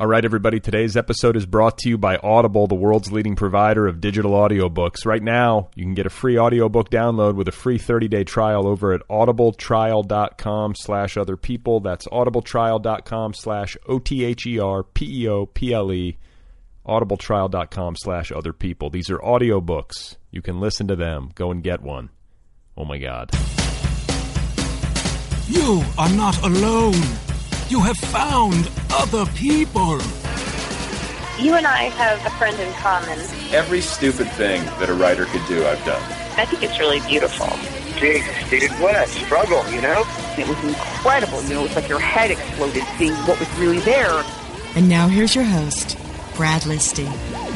All right, everybody, today's episode is brought to you by Audible, the world's leading provider of digital audiobooks. Right now, you can get a free audiobook download with a free 30-day trial over at audibletrial.com slash other people. That's audibletrial.com slash O-T-H-E-R-P-E-O-P-L-E, audibletrial.com slash other people. These are audiobooks. You can listen to them. Go and get one. Oh, my God. You are not alone. You have found other people. You and I have a friend in common. Every stupid thing that a writer could do, I've done. I think it's really beautiful. Jesus, dude, what a struggle, you know? It was incredible. You know, it's like your head exploded seeing what was really there. And now here's your host, Brad Listi.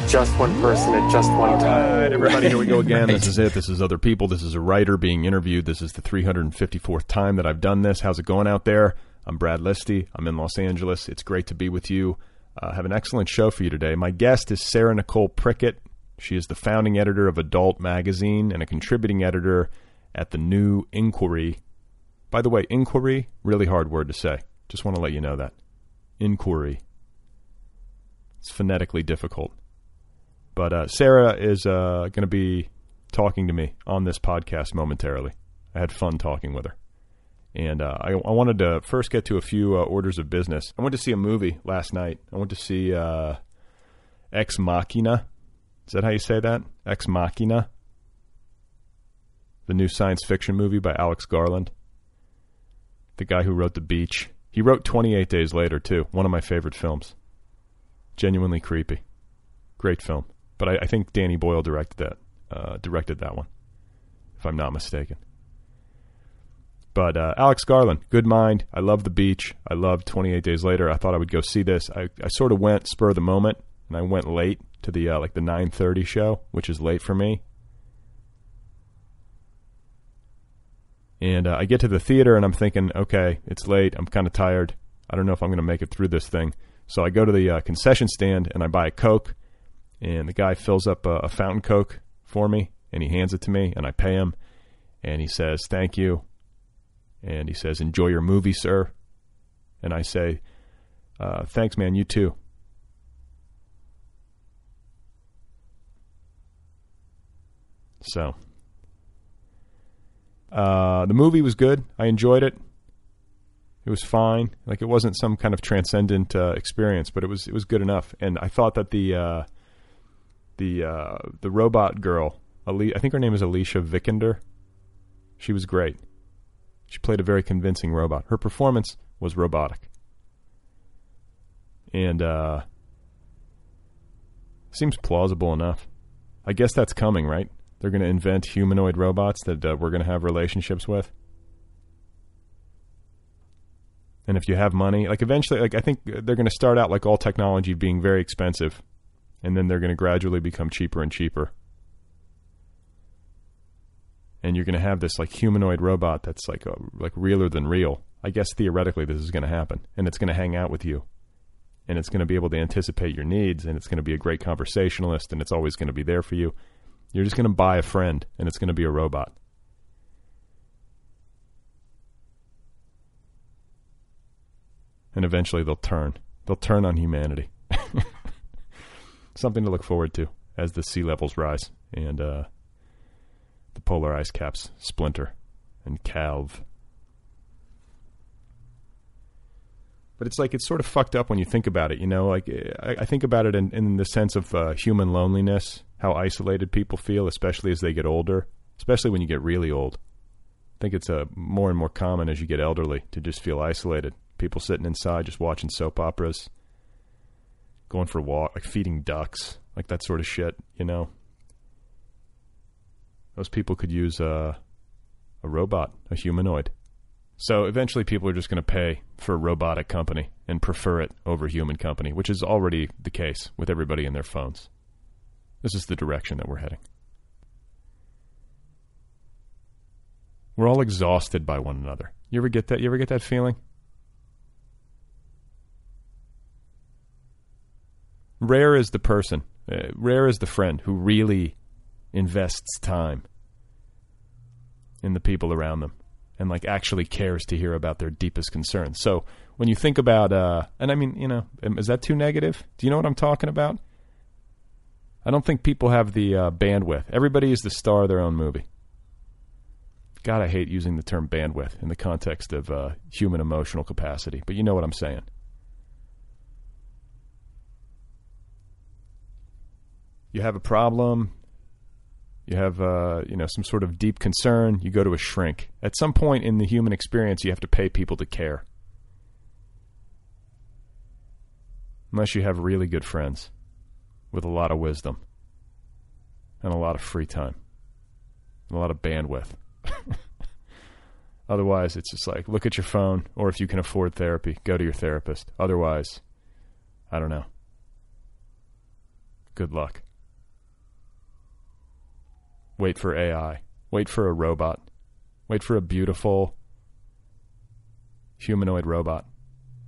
Just one person at just one time. All right, everybody, here we go again. This is it. This is other people. This is a writer being interviewed. This is the 354th time that I've done this. How's it going out there? I'm Brad Listi. I'm in Los Angeles. It's great to be with you. Uh, have an excellent show for you today. My guest is Sarah Nicole Prickett. She is the founding editor of Adult Magazine and a contributing editor at the New Inquiry. By the way, inquiry, really hard word to say. Just want to let you know that. Inquiry. It's phonetically difficult. But uh, Sarah is uh, going to be talking to me on this podcast momentarily. I had fun talking with her. And uh, I, I, wanted to first get to a few uh, orders of business. I went to see a movie last night. I went to see uh, Ex Machina. Is that how you say that? Ex Machina? The new science fiction movie by Alex Garland. The guy who wrote The Beach. He wrote 28 Days Later, too. One of my favorite films. Genuinely creepy. Great film. But I, I think Danny Boyle directed that. Uh, directed that one, if I'm not mistaken. But uh, Alex Garland, good mind. I love the beach. I love 28 Days Later. I thought I would go see this. I, I sort of went spur of the moment, and I went late to the uh, like the 9:30 show, which is late for me. And uh, I get to the theater, and I'm thinking, okay, it's late. I'm kind of tired. I don't know if I'm going to make it through this thing. So I go to the uh, concession stand and I buy a Coke, and the guy fills up a, a fountain Coke for me, and he hands it to me, and I pay him, and he says, "Thank you." And he says, Enjoy your movie, sir. And I say, uh, Thanks, man. You too. So, uh, the movie was good. I enjoyed it. It was fine. Like it wasn't some kind of transcendent uh, experience, but it was it was good enough. And I thought that the uh, the uh, the robot girl, Ali- I think her name is Alicia Vikander. She was great. She played a very convincing robot. Her performance was robotic. And uh, seems plausible enough. I guess that's coming, right? They're going to invent humanoid robots that uh, we're going to have relationships with. And if you have money, like eventually, like I think they're going to start out like all technology being very expensive, and then they're going to gradually become cheaper and cheaper and you're going to have this like humanoid robot that's like a, like realer than real. I guess theoretically this is going to happen, and it's going to hang out with you, and it's going to be able to anticipate your needs, and it's going to be a great conversationalist, and it's always going to be there for you. You're just going to buy a friend, and it's going to be a robot. And eventually they'll turn. They'll turn on humanity. Something to look forward to. as the sea levels rise and uh, the polar ice caps splinter and calve. But it's like it's sort of fucked up when you think about it. You know, like I, I think about it in, in the sense of uh, human loneliness, how isolated people feel, especially as they get older, especially when you get really old. I think it's uh, more and more common as you get elderly to just feel isolated. People sitting inside just watching soap operas, going for a walk, like feeding ducks, like that sort of shit. You know, those people could use uh, a robot, a humanoid. So eventually, people are just going to pay for a robotic company and prefer it over human company, which is already the case with everybody in their phones. This is the direction that we're heading. We're all exhausted by one another. You ever get that? You ever get that feeling? Rare is the person, uh, rare is the friend who really invests time in the people around them and like actually cares to hear about their deepest concerns. So when you think about, uh, and I mean, you know, is that too negative? Do you know what I'm talking about? I don't think people have the uh, bandwidth. Everybody is the star of their own movie. God, I hate using the term bandwidth in the context of uh, human emotional capacity, but you know what I'm saying. You have a problem, you have uh, you know some sort of deep concern, you go to a shrink. At some point in the human experience, you have to pay people to care. Unless you have really good friends with a lot of wisdom and a lot of free time and a lot of bandwidth. Otherwise, it's just like look at your phone, or if you can afford therapy, go to your therapist. Otherwise, I don't know. Good luck. Wait for AI. Wait for a robot. Wait for a beautiful humanoid robot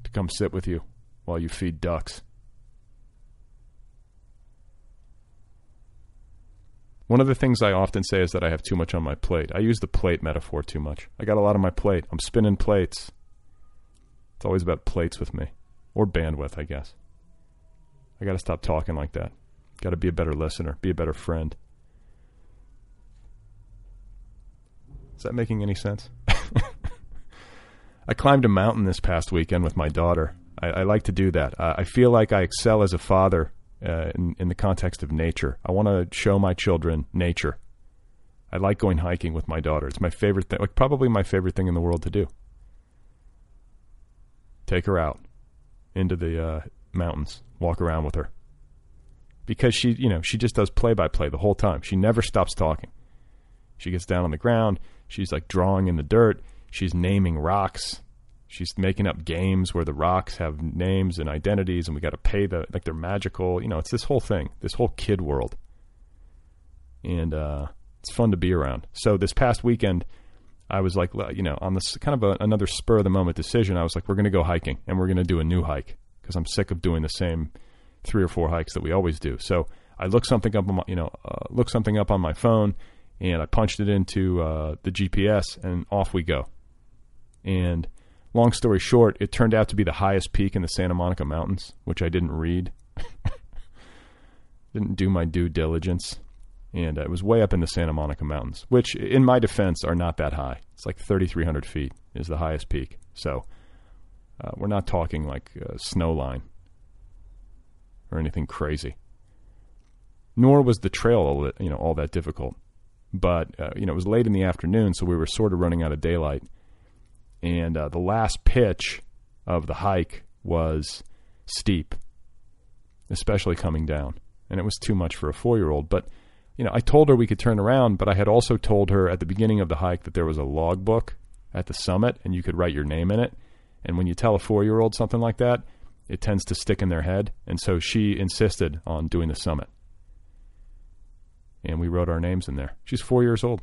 to come sit with you while you feed ducks. One of the things I often say is that I have too much on my plate. I use the plate metaphor too much. I got a lot on my plate. I'm spinning plates. It's always about plates with me, or bandwidth, I guess. I got to stop talking like that. Got to be a better listener, be a better friend. That making any sense? I climbed a mountain this past weekend with my daughter. I, I like to do that. I feel like I excel as a father uh, in, in the context of nature. I want to show my children nature. I like going hiking with my daughter. It's my favorite thing, like probably my favorite thing in the world to do. Take her out into the uh, mountains, walk around with her. Because she, you know, she just does play by play the whole time. She never stops talking. She gets down on the ground. She's like drawing in the dirt. She's naming rocks. She's making up games where the rocks have names and identities, and we got to pay the like they're magical. You know, it's this whole thing, this whole kid world, and uh, it's fun to be around. So this past weekend, I was like, you know, on this kind of a, another spur of the moment decision, I was like, we're going to go hiking, and we're going to do a new hike because I'm sick of doing the same three or four hikes that we always do. So I look something up on my, you know, uh, looked something up on my phone and I punched it into uh, the GPS, and off we go. And long story short, it turned out to be the highest peak in the Santa Monica Mountains, which I didn't read. didn't do my due diligence. And uh, it was way up in the Santa Monica Mountains, which, in my defense, are not that high. It's like 3,300 feet is the highest peak. So uh, we're not talking like a snow line or anything crazy. Nor was the trail you know all that difficult but uh, you know it was late in the afternoon, so we were sort of running out of daylight. And uh, the last pitch of the hike was steep, especially coming down, and it was too much for a four-year-old. But you know, I told her we could turn around, but I had also told her at the beginning of the hike that there was a logbook at the summit, and you could write your name in it. And when you tell a four-year-old something like that, it tends to stick in their head, and so she insisted on doing the summit and we wrote our names in there. She's four years old.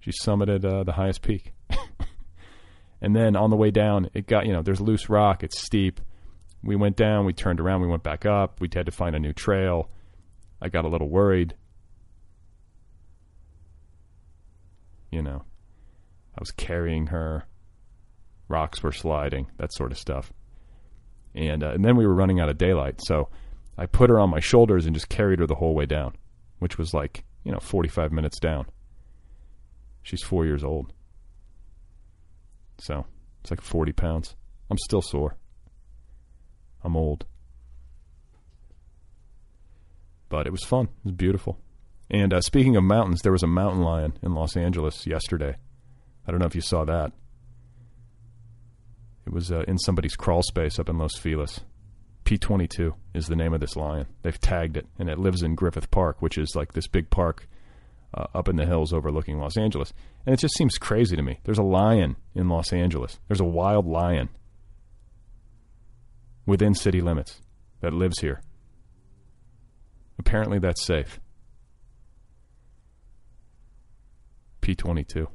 She summited uh, the highest peak. and then on the way down, it got, you know, there's loose rock, it's steep. We went down, we turned around, we went back up. We had to find a new trail. I got a little worried. You know, I was carrying her. Rocks were sliding, that sort of stuff. And, uh, and then we were running out of daylight. So I put her on my shoulders and just carried her the whole way down which was like, you know, 45 minutes down. She's four years old. So it's like 40 pounds. I'm still sore. I'm old. But it was fun. It was beautiful. And uh, speaking of mountains, there was a mountain lion in Los Angeles yesterday. I don't know if you saw that. It was uh, in somebody's crawl space up in Los Feliz. P22 is the name of this lion. They've tagged it, and it lives in Griffith Park, which is like this big park uh, up in the hills overlooking Los Angeles. And it just seems crazy to me. There's a lion in Los Angeles. There's a wild lion within city limits that lives here. Apparently, that's safe. P22.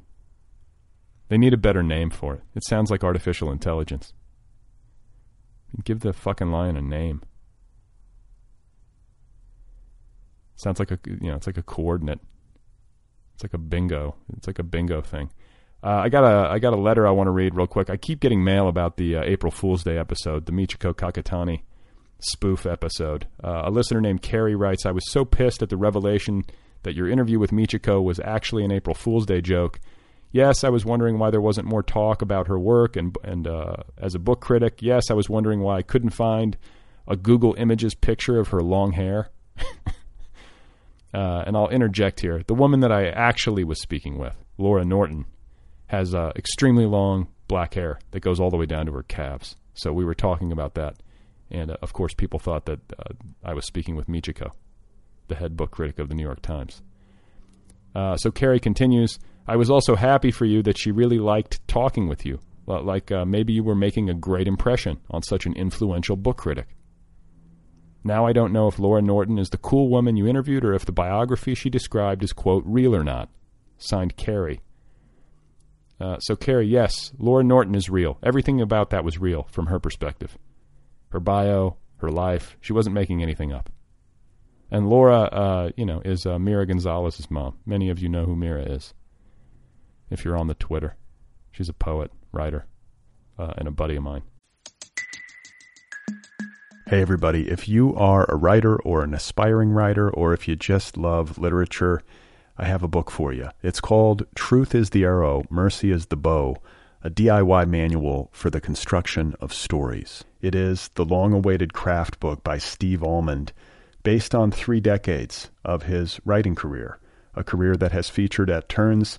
They need a better name for it. It sounds like artificial intelligence. Give the fucking lion a name. Sounds like a you know, it's like a coordinate. It's like a bingo. It's like a bingo thing. Uh, I got a I got a letter I want to read real quick. I keep getting mail about the uh, April Fool's Day episode, the Michiko Kakutani spoof episode. Uh, a listener named Carrie writes, "I was so pissed at the revelation that your interview with Michiko was actually an April Fool's Day joke. Yes, I was wondering why there wasn't more talk about her work and and uh, as a book critic. Yes, I was wondering why I couldn't find a Google Images picture of her long hair." Uh, and I'll interject here. The woman that I actually was speaking with, Laura Norton, has uh, extremely long black hair that goes all the way down to her calves. So we were talking about that. And uh, of course, people thought that uh, I was speaking with Michiko, the head book critic of the New York Times. Uh, so Carrie continues I was also happy for you that she really liked talking with you. Like uh, maybe you were making a great impression on such an influential book critic. Now I don't know if Laura Norton is the cool woman you interviewed or if the biography she described is, quote, real or not. Signed Carrie. Uh, so, Carrie, yes, Laura Norton is real. Everything about that was real from her perspective. Her bio, her life, she wasn't making anything up. And Laura, uh, you know, is uh, Mira Gonzalez's mom. Many of you know who Mira is. If you're on the Twitter, she's a poet, writer, uh, and a buddy of mine. Hey, everybody. If you are a writer or an aspiring writer, or if you just love literature, I have a book for you. It's called Truth is the Arrow, Mercy is the Bow, a DIY manual for the construction of stories. It is the long awaited craft book by Steve Almond, based on three decades of his writing career, a career that has featured at turns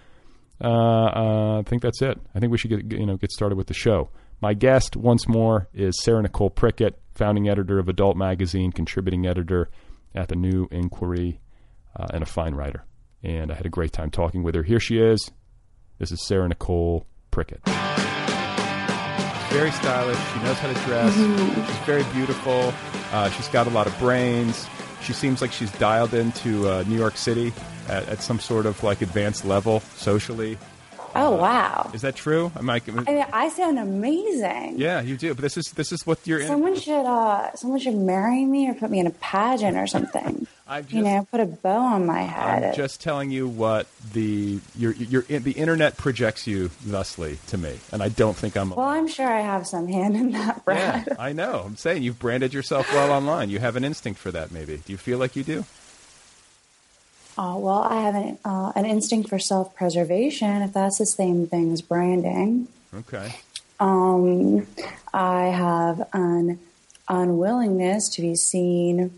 I think that's it. I think we should get you know get started with the show. My guest once more is Sarah Nicole Prickett, founding editor of Adult Magazine, contributing editor at the New Inquiry, uh, and a fine writer. And I had a great time talking with her. Here she is. This is Sarah Nicole Prickett. Very stylish. She knows how to dress. She's very beautiful. Uh, she's got a lot of brains. She seems like she's dialed into uh, New York City at, at some sort of like advanced level socially. Oh wow! Is that true? Am I? I mean, I sound amazing. Yeah, you do. But this is this is what you're. In. Someone should uh, someone should marry me or put me in a pageant or something. I'm you know, put a bow on my head. I'm just telling you what the your your the internet projects you thusly to me, and I don't think I'm. well, I'm sure I have some hand in that, Brad. Yeah, I know. I'm saying you've branded yourself well online. You have an instinct for that, maybe. Do you feel like you do? Uh, well, I have an, uh, an instinct for self preservation, if that's the same thing as branding. Okay. Um, I have an unwillingness to be seen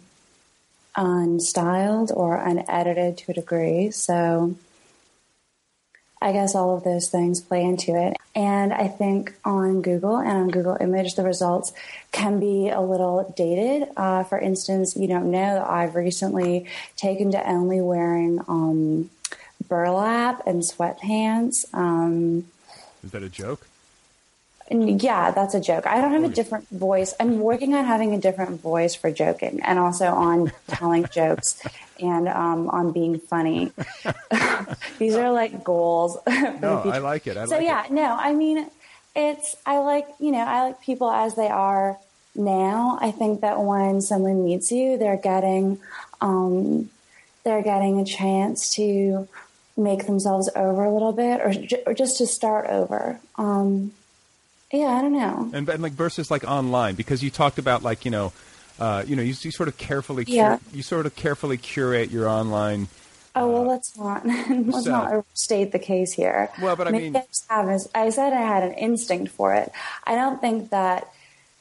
unstyled or unedited to a degree. So I guess all of those things play into it. And I think on Google and on Google Image, the results can be a little dated. Uh, for instance, you don't know that I've recently taken to only wearing um, burlap and sweatpants. Um, Is that a joke? And yeah, that's a joke. I don't have a different voice. I'm working on having a different voice for joking and also on telling jokes and um, on being funny. These are like goals. No, I like it. I so like yeah, it. no, I mean, it's I like you know I like people as they are now. I think that when someone meets you, they're getting um, they're getting a chance to make themselves over a little bit, or, or just to start over. Um, yeah, I don't know. And, and like versus like online because you talked about like you know, uh, you know, you, you sort of carefully cur- Yeah. you sort of carefully curate your online. Oh well, let's not let's so- not overstate the case here. Well, but I Maybe mean- I, just have I said I had an instinct for it. I don't think that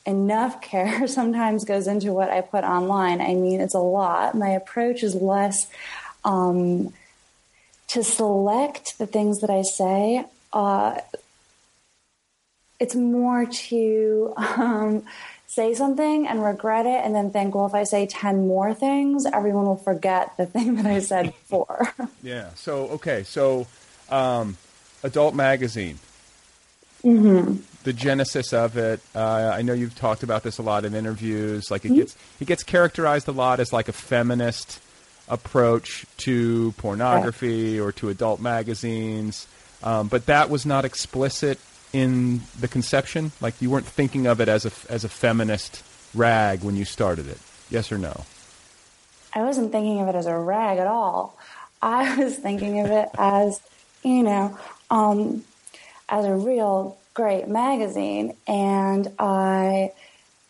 enough care sometimes goes into what I put online. I mean, it's a lot. My approach is less um, to select the things that I say. Uh, it's more to um, say something and regret it and then think, well, if I say 10 more things, everyone will forget the thing that I said before. Yeah. So okay. So, um, adult magazine. hmm the genesis of it. Uh, I know you've talked about this a lot in interviews. Like it gets it gets characterized a lot as like a feminist approach to pornography or to adult magazines, um, but that was not explicit in the conception. Like you weren't thinking of it as a as a feminist rag when you started it. Yes or no? I wasn't thinking of it as a rag at all. I was thinking of it as, you know, um, as a real great magazine, and I,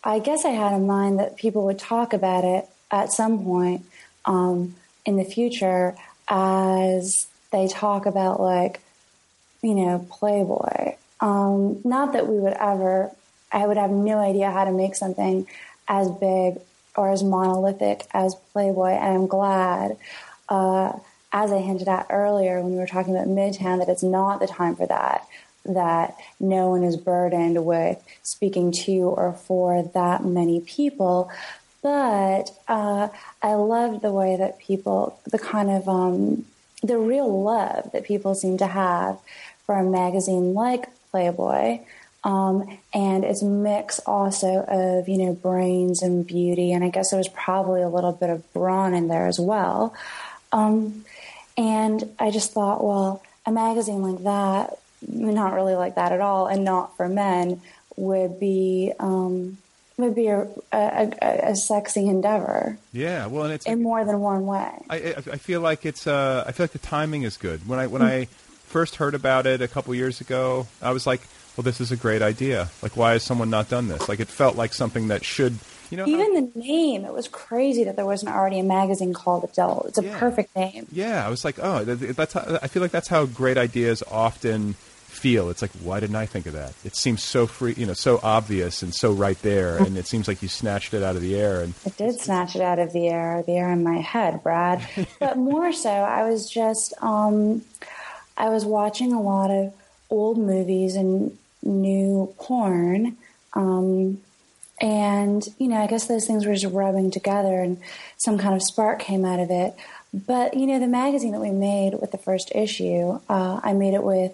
I guess I had in mind that people would talk about it at some point um, in the future as they talk about like, you know, Playboy. Um, not that we would ever. I would have no idea how to make something as big or as monolithic as Playboy, and I'm glad. Uh, as I hinted at earlier when we were talking about Midtown, that it's not the time for that. That no one is burdened with speaking to or for that many people. But uh, I loved the way that people, the kind of um, the real love that people seem to have for a magazine like Playboy. Um, and its a mix also of, you know, brains and beauty. And I guess there was probably a little bit of brawn in there as well. Um, and I just thought, well, a magazine like that, not really like that at all, and not for men, would be um, would be a, a, a, sexy endeavor Yeah. Well, and it's in more than one way. I, I I feel like it's uh, I feel like the timing is good. When I when Hmm. I first heard about it a couple years ago, I was like, well, this is a great idea. Like, why has someone not done this? Like, it felt like something that should, you know. Even the name, it was crazy that there wasn't already a magazine called Adult. It's a perfect name. yeah, I was like, oh, th- th- that's. How, I feel like that's how great ideas often feel. It's like, why didn't I think of that? It seems so free, you know, so obvious and so right there, and it seems like you snatched it out of the air. And It did snatch it out of the air, the air in my head, Brad. but more so, I was just, um, I was watching a lot of old movies and new porn. Um, and, you know, I guess those things were just rubbing together and some kind of spark came out of it. But, you know, the magazine that we made with the first issue, uh, I made it with,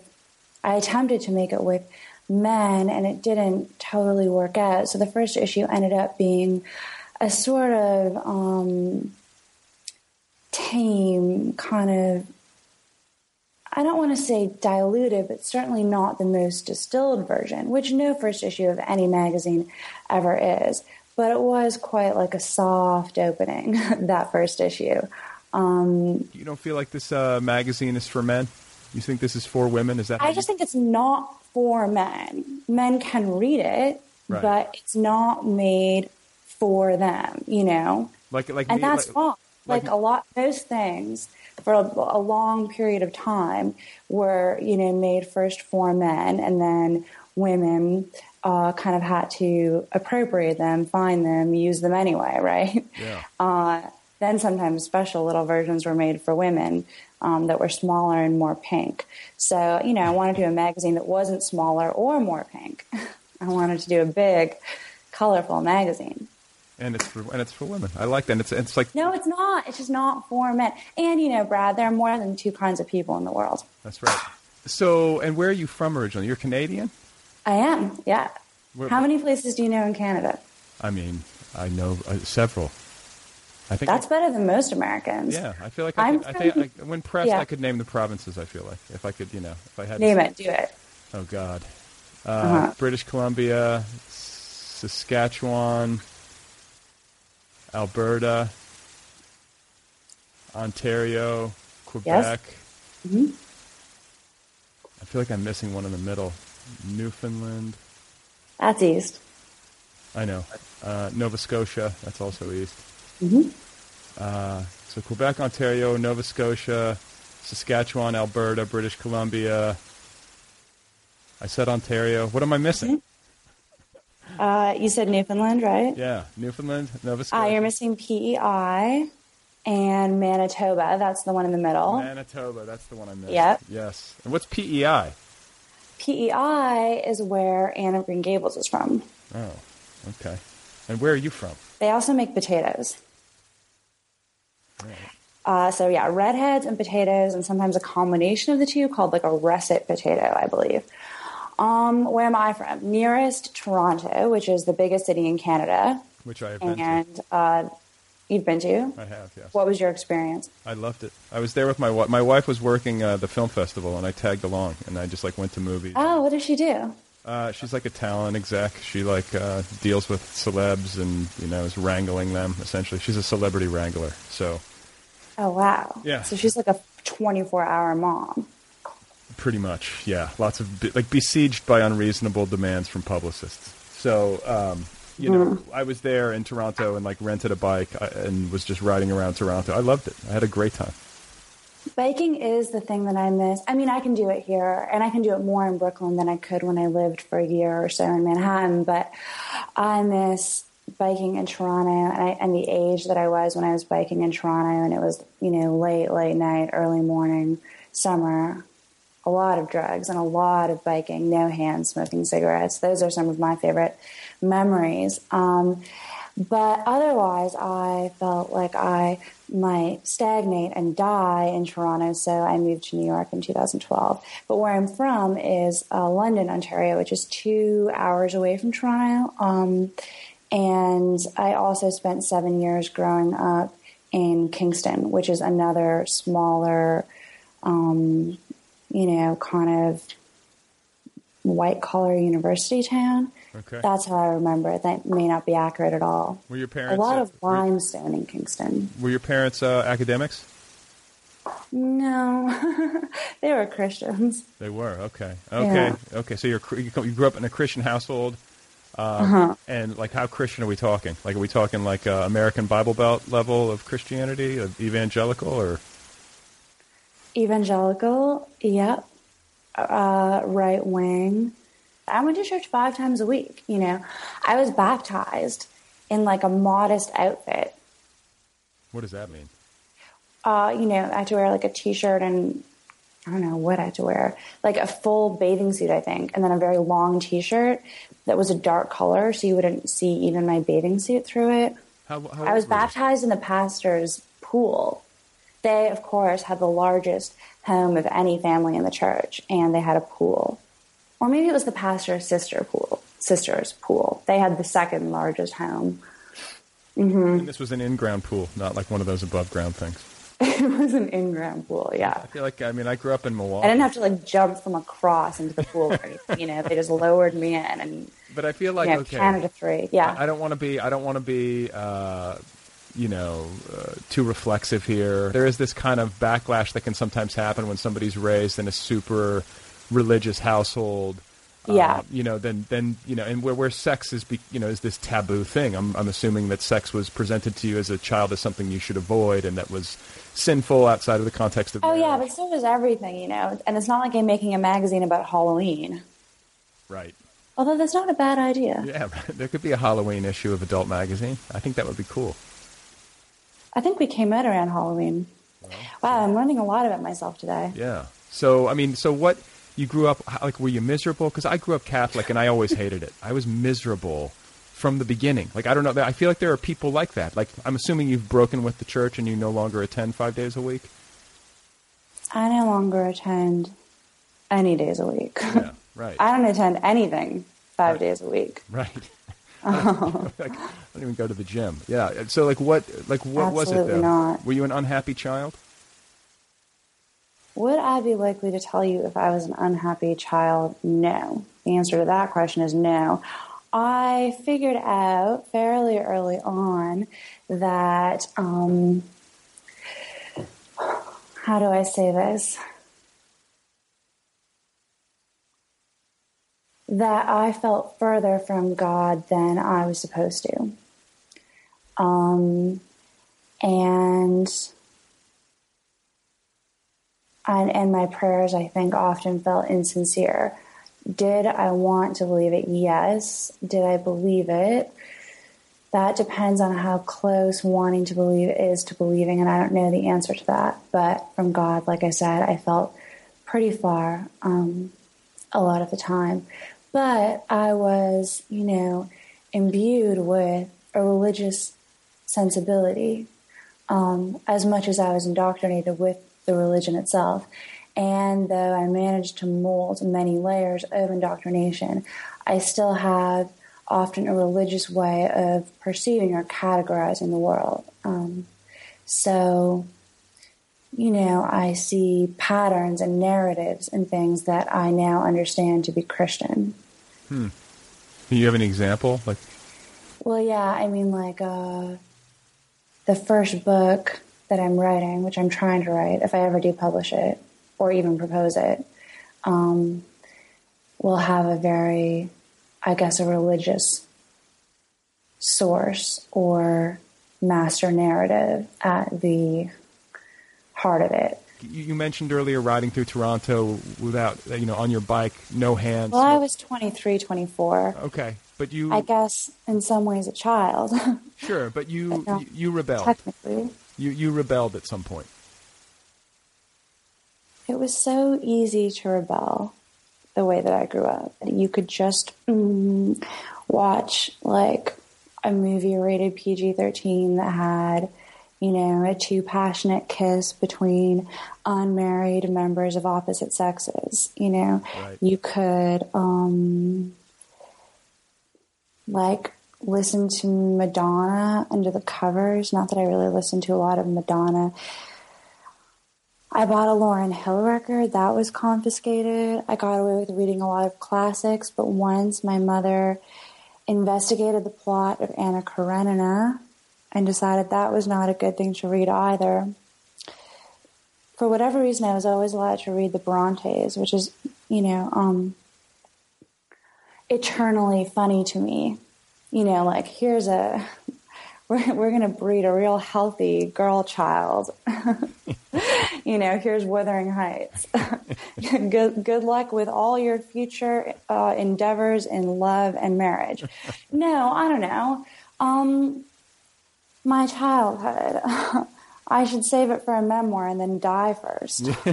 I attempted to make it with men and it didn't totally work out. So the first issue ended up being a sort of um, tame kind of I don't want to say diluted, but certainly not the most distilled version, which no first issue of any magazine ever is. but it was quite like a soft opening that first issue. Um, You don't feel like this uh, magazine is for men? You think this is for women? Is that? I just think it's not for men. Men can read it, Right. but it's not made for them. You know. like like and me- that's like- fine. Like, like- a lot, most things for a, a long period of time were, you know, made first for men, and then women uh, kind of had to appropriate them, find them, use them anyway, right? Yeah. Uh, then sometimes special little versions were made for women um, that were smaller and more pink. So, you know, I wanted to do a magazine that wasn't smaller or more pink. I wanted to do a big, colorful magazine. And it's for and it's for women. I like that. And it's it's like No, it's not. It's just not for men. And you know, Brad, there are more than two kinds of people in the world. that's right. So, and where are you from originally? You're Canadian. I am. Yeah. Where- How many places do you know in Canada? I mean, I know uh, several. I think That's better than most Americans. Yeah, I feel like I, I'm could, I think I, when pressed, yeah. I could name the provinces. I feel like if I could, you know, if I had Name it. Do it. Oh God, uh, Uh-huh. British Columbia, Saskatchewan, Alberta, Ontario, Quebec. Yes. Hmm. I feel like I'm missing one in the middle. Newfoundland. That's east. I know. Uh, Nova Scotia. That's also east. Mhm. Uh, so Quebec, Ontario, Nova Scotia, Saskatchewan, Alberta, British Columbia. I said Ontario. What am I missing? Uh, you said Newfoundland, right? Yeah, Newfoundland, Nova Uh, Scotia, you're missing PEI and Manitoba. That's the one in the middle. Manitoba. That's the one I missed. Yep. Yes. And what's PEI? PEI is where Anne of Green Gables is from. Oh, okay. And where are you from? They also make potatoes. Uh, so yeah, redheads and potatoes, and sometimes a combination of the two called like a russet potato, I believe. Um, where am I from? Nearest Toronto, which is the biggest city in Canada, Which I have been to. and uh, you've been to. I have, yes. What was your experience? I loved it. I was there with my wife. My wife was working uh, the film festival, and I tagged along, and I just like went to movies. Oh, what does she do? Uh, she's like a talent exec. She like uh, deals with celebs and you know is wrangling them essentially. She's a celebrity wrangler. So Oh wow. Yeah. So she's like a 24 hour mom. Pretty much, yeah. Lots of like besieged by unreasonable demands from publicists. So um, you know, I was there in Toronto and like rented a bike uh, and was just riding around Toronto. I loved it. I had a great time. Biking is the thing that I miss. I mean, I can do it here, and I can do it more in Brooklyn than I could when I lived for a year or so in Manhattan. But I miss biking in Toronto, and, I, and the age that I was when I was biking in Toronto, and it was you know late, late night, early morning, summer. A lot of drugs and a lot of biking, no hands smoking cigarettes. Those are some of my favorite memories. Um, but otherwise, I felt like I might stagnate and die in Toronto, so I moved to New York in 2012. But where I'm from is uh, London, Ontario, which is two hours away from Toronto. Um, and I also spent seven years growing up in Kingston, which is another smaller, um, you know, kind of white collar university town. Okay. That's how I remember it. That may not be accurate at all. Were your parents A lot uh, of limestone in Kingston. were your parents uh, academics? No, they were Christians. They were okay. Okay. Yeah. Okay. So you're you you grew up in a Christian household, um, Uh-huh. and like how Christian are we talking? Like are we talking like uh, American Bible Belt level of Christianity, of evangelical, or Evangelical, yep. Uh, right wing. I went to church five times a week. You know, I was baptized in like a modest outfit. what does that mean? Uh, you know, I had to wear like a t-shirt and I don't know what I had to wear, like a full bathing suit, I think, and then a very long t-shirt that was a dark color, so you wouldn't see even my bathing suit through it. How, how I was were you? baptized in the pastor's pool. They, of course, had the largest home of any family in the church, and they had a pool. Or maybe it was the pastor's sister pool, sister's pool. They had the second largest home. hmm And this was an in-ground pool, not like one of those above-ground things. It was an in-ground pool, yeah. I feel like I mean I grew up in Milwaukee. I didn't have to like jump from across into the pool. Or anything, you know, they just lowered me in and but I feel like you know, okay. Canada three, yeah. I, I don't want to be. I don't want to be. Uh, you know, uh, too reflexive here. There is this kind of backlash that can sometimes happen when somebody's raised in a super religious household. Yeah. Uh, you know, then then you know, and where where sex is, be, you know, is this taboo thing. I'm I'm assuming that sex was presented to you as a child as something you should avoid, and that was sinful outside of the context of. Oh marriage. yeah, but so is everything, you know. And it's not like I'm making a magazine about Halloween. Right. Although that's not a bad idea. Yeah, there could be a Halloween issue of Adult Magazine. I think that would be cool. I think we came out around Halloween. Wow, I'm learning a lot about myself today. Yeah. So I mean, so what? You grew up like? Were you miserable? Because I grew up Catholic and I always hated it. I was miserable from the beginning. Like I don't know. I feel like there are people like that. Like I'm assuming you've broken with the church and you no longer attend five days a week. I no longer attend any days a week. Yeah. Right. I don't attend anything five days a week. Right. like, I don't even go to the gym. Yeah. So like what? Like what was it though? not. Were you an unhappy child? Would I be likely to tell you if I was an unhappy child? No. The answer to that question is no. I figured out fairly early on that, um, how do I say this? That I felt further from God than I was supposed to. Um, and and, and my prayers, I think, often felt insincere. Did I want to believe it? Yes. Did I believe it? That depends on how close wanting to believe is to believing, and I don't know the answer to that. But from God, like I said, I felt pretty far um, a lot of the time. But I was, you know, imbued with a religious sensibility um, as much as I was indoctrinated with the religion itself. And though I managed to mold many layers of indoctrination, I still have often a religious way of perceiving or categorizing the world. Um, so, you know, I see patterns and narratives and things that I now understand to be Christian. Hmm. Do you have an example? Like, Well, yeah, I mean, like, uh, the first book that I'm writing, which I'm trying to write, if I ever do publish it or even propose it, um, will have a very, I guess, a religious source or master narrative at the heart of it. you, you mentioned earlier riding through Toronto without, you know, on your bike, no hands. Well, I was 23, 24. Okay, but you I guess in some ways a child. sure, but you But no, you, you rebelled. Technically. You you rebelled at some point. It was so easy to rebel the way that I grew up. You could just mm, watch like a movie rated PG 13 that had, you know, a too passionate kiss between unmarried members of opposite sexes. You know, Right. you could, um, like, listen to Madonna under the covers. Not that I really listen to a lot of Madonna. I bought a Lauryn Hill record that was confiscated. I got away with reading a lot of classics, but once my mother investigated the plot of Anna Karenina and decided that was not a good thing to read either. For whatever reason, I was always allowed to read the Brontes, which is, you know, um, eternally funny to me. You know, like here's a we're we're gonna breed a real healthy girl child. you know, here's Wuthering Heights. good good luck with all your future uh, endeavors in love and marriage. No, I don't know. Um, my childhood. I should save it for a memoir and then die first.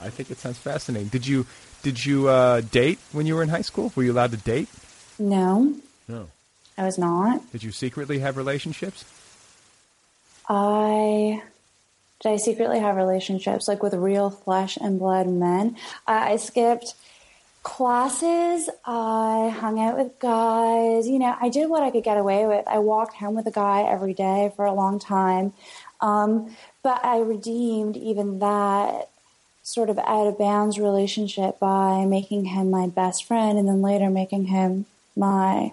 I think it sounds fascinating. Did you did you uh, date when you were in high school? Were you allowed to date? No, No. I was not. Did you secretly have relationships? I did I secretly have relationships like with real flesh and blood men. I, I skipped classes. I hung out with guys. You know, I did what I could get away with. I walked home with a guy every day for a long time. Um, but I redeemed even that sort of out of bounds relationship by making him my best friend and then later making him my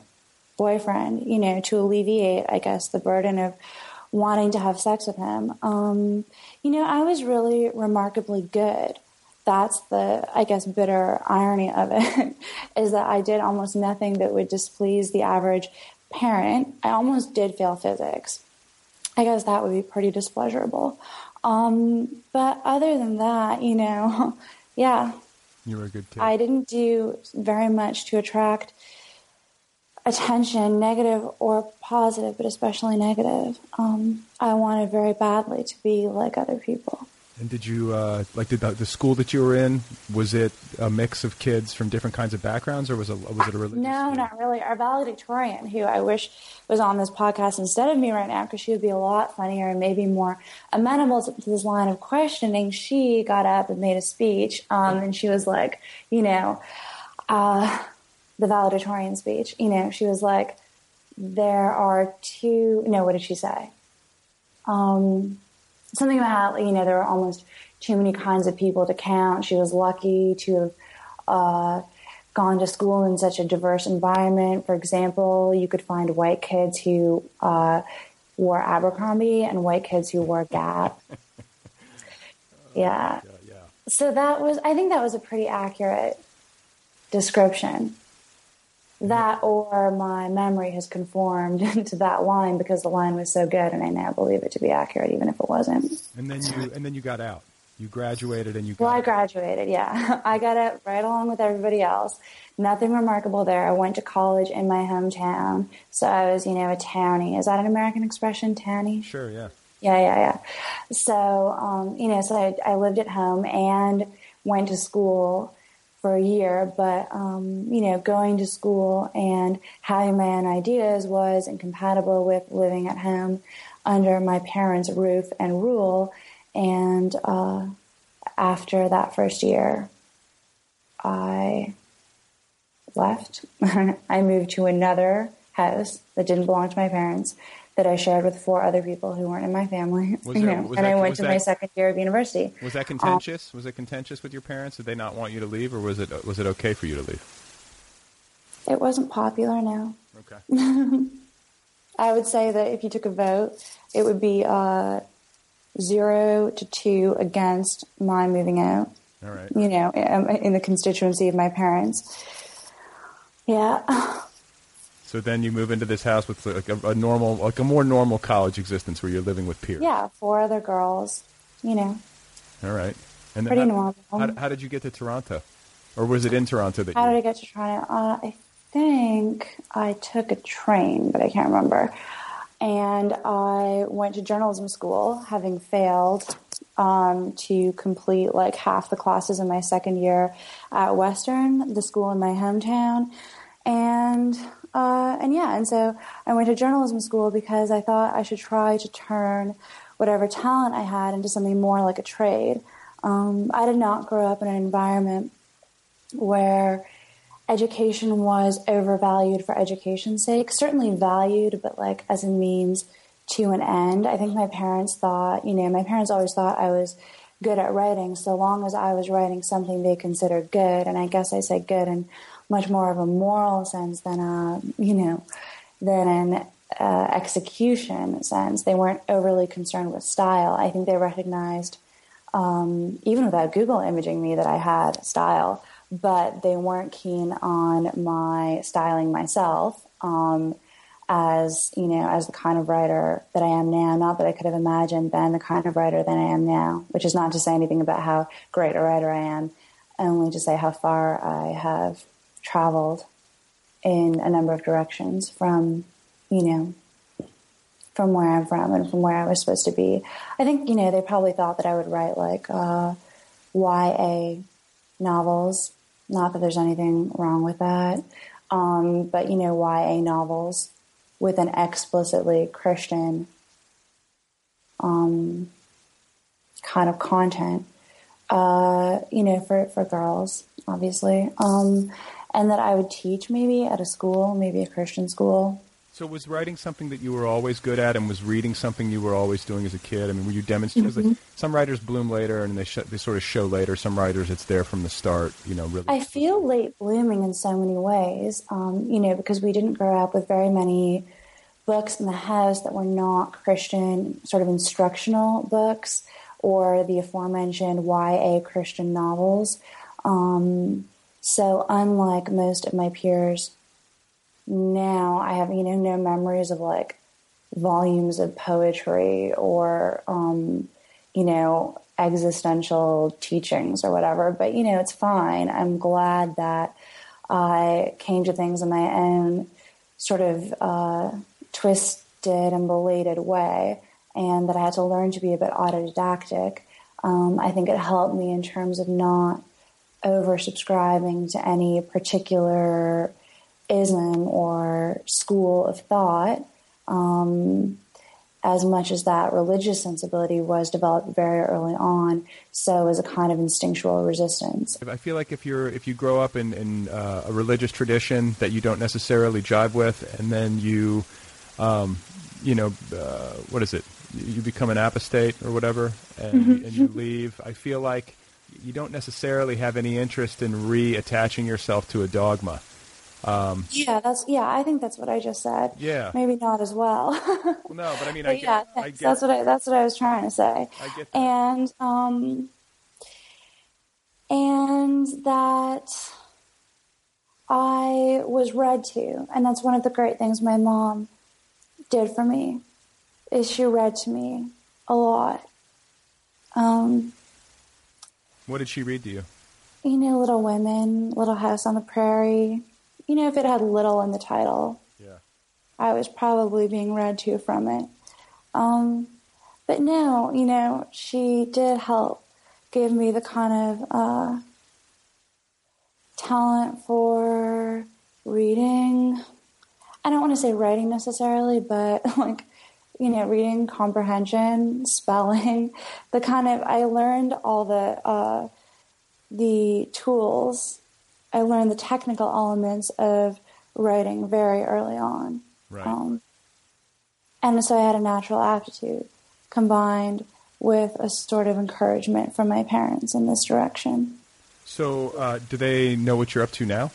boyfriend, you know, to alleviate, I guess, the burden of wanting to have sex with him. Um, you know, I was really remarkably good. That's the, I guess, bitter irony of it is that I did almost nothing that would displease the average parent. I almost did fail physics. I guess that would be pretty displeasurable. Um, but other than that, you know, yeah. You were a good kid. I didn't do very much to attract attention, negative or positive, but especially negative. Um, I wanted very badly to be like other people. And did you uh, like did the, the, school that you were in? Was it a mix of kids from different kinds of backgrounds, or was it was it a religious? No, school? not really. Our valedictorian, who I wish was on this podcast instead of me right now, because she would be a lot funnier and maybe more amenable to this line of questioning. She got up and made a speech, um, and she was like, you know, uh, the valedictorian speech. You know, she was like, there are two. No, what did she say? Um, something about you know there were almost too many kinds of people to count. She was lucky to have uh, gone to school in such a diverse environment. For example, you could find white kids who uh, wore Abercrombie and white kids who wore Gap. yeah. So that was, I think that was a pretty accurate description. That or my memory has conformed to that line because the line was so good, and I now believe it to be accurate, even if it wasn't. And then you and then you got out. You graduated, and you. well, I graduated. Yeah, I got out right along with everybody else. Nothing remarkable there. I went to college in my hometown, so I was, you know, a townie. Is that an American expression, townie? Sure. Yeah. Yeah, yeah, yeah. So, um, you know, so I, I lived at home and went to school for a year, but um, you know, going to school and having my own ideas was incompatible with living at home under my parents' roof and rule. And uh, after that first year, I left. I moved to another house that didn't belong to my parents that I shared with four other people who weren't in my family. Was you that- know, was and that- I went to that- my second year of university. Was that Um, contentious? was it contentious with your parents? Did they not want you to leave, or was it was it okay for you to leave? it wasn't popular now. Okay. I would say that if you took a vote, it would be uh, zero to two against my moving out. All right. You know, in, in the constituency of my parents. Yeah. So then you move into this house with like a, a normal, like a more normal college existence where you're living with peers. Yeah, four other girls. You know, All right. And Pretty how, normal. How, how did you get to Toronto, or was it in Toronto that how you? did I get to Toronto? Uh, I think I took a train, but I can't remember. And I went to journalism school, having failed um, to complete like half the classes in my second year at Western, the school in my hometown. And uh, and yeah, and so I went to journalism school because I thought I should try to turn whatever talent I had into something more like a trade. Um, I did not grow up in an environment where education was overvalued for education's sake. Certainly valued, but like as a means to an end. I think my parents thought, you know, my parents always thought I was good at writing so long as I was writing something they considered good. And I guess I say good in much more of a moral sense than a, you know, than an uh, execution sense. They weren't overly concerned with style. I think they recognized, um, even without Google imaging me, that I had style, but they weren't keen on my styling myself. Um, as you know, as the kind of writer that I am now, not that I could have imagined then the kind of writer that I am now, which is not to say anything about how great a writer I am, only to say how far I have traveled in a number of directions from, you know, from where I'm from and from where I was supposed to be. I think, you know, they probably thought that I would write like uh, YA novels. Not that there's anything wrong with that. Um, but, you know, YA novels with an explicitly Christian um, kind of content, uh, you know, for, for girls, obviously. Um, and that I would teach maybe at a school, maybe a Christian school. So was writing something that you were always good at, and was reading something you were always doing as a kid? I mean, were you demonstrating? Mhm. Like, some writers bloom later, and they sh- they sort of show later. Some writers, it's there from the start. You know, really. I feel late blooming in so many ways, um, you know, because we didn't grow up with very many books in the house that were not Christian, sort of instructional books, or the aforementioned YA Christian novels. Um, so, unlike most of my peers now, I have, you know, no memories of like volumes of poetry or, um, you know, existential teachings or whatever. But, you know, it's fine. I'm glad that I came to things in my own sort of uh, twisted and belated way and that I had to learn to be a bit autodidactic. Um, I think it helped me in terms of not oversubscribing to any particular ism or school of thought. Um, as much as that religious sensibility was developed very early on, so as a kind of instinctual resistance. I feel like if you're if you grow up in, in uh, a religious tradition that you don't necessarily jive with, and then you, um, you know, uh, what is it? You become an apostate or whatever, and, Mhm. and you leave. I feel like you don't necessarily have any interest in reattaching yourself to a dogma. Um, Yeah, that's yeah. I think that's what I just said. Yeah. maybe not as well. no, but I mean, But I get, yeah, I get, that's what I that's what I was trying to say. I get And um, and that I was read to, and that's one of the great things my mom did for me. Is she read to me a lot. Um, What did she read to you? you know, Little Women, Little House on the Prairie. You know, if it had little in the title, Yeah. I was probably being read to from it. Um, but no, you know, she did help give me the kind of uh, talent for reading. I don't want to say writing necessarily, but like, you know, reading comprehension, spelling, the kind of, I learned all the, uh, the tools. I learned the technical elements of writing very early on. Right. Um, and so I had a natural aptitude combined with a sort of encouragement from my parents in this direction. So, uh, do they know what you're up to now?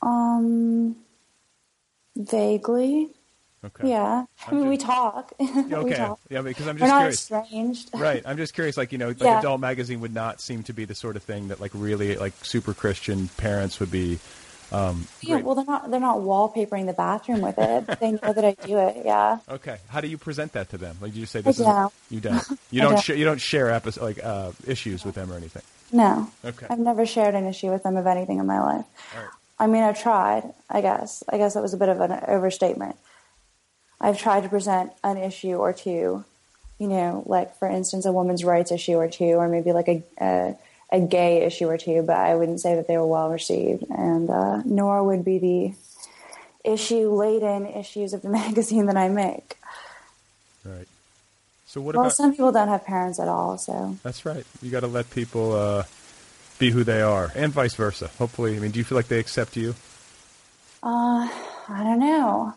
Um, vaguely. Okay. Yeah. I mean, we talk. we Okay. talk. Yeah, because I'm We're just not curious. estranged. right. I'm just curious. Like you know, like Yeah. adult magazine would not seem to be the sort of thing that like really like super Christian parents would be. Um, Yeah, great- well, they're not. They're not wallpapering the bathroom with it. they know that I do it. Yeah. Okay. How do you present that to them? Like, do you say I this is don't. you don't you don't don't. sh- you don't share epi- like uh, issues with them or anything. No. Okay. I've never shared an issue with them of anything in my life. Right. I mean, I've tried. I guess. I guess that was a bit of an overstatement. I've tried to present an issue or two. You know, like for instance, a woman's rights issue or two, or maybe like a a, a gay issue or two. But I wouldn't say that they were well received, and uh, nor would be the issue laden issues of the magazine that I make. Right. So what well, about? some people don't have parents at all, so That's right. You got to let people uh, be who they are, and vice versa. Hopefully, I mean, do you feel like they accept you? uh, I don't know.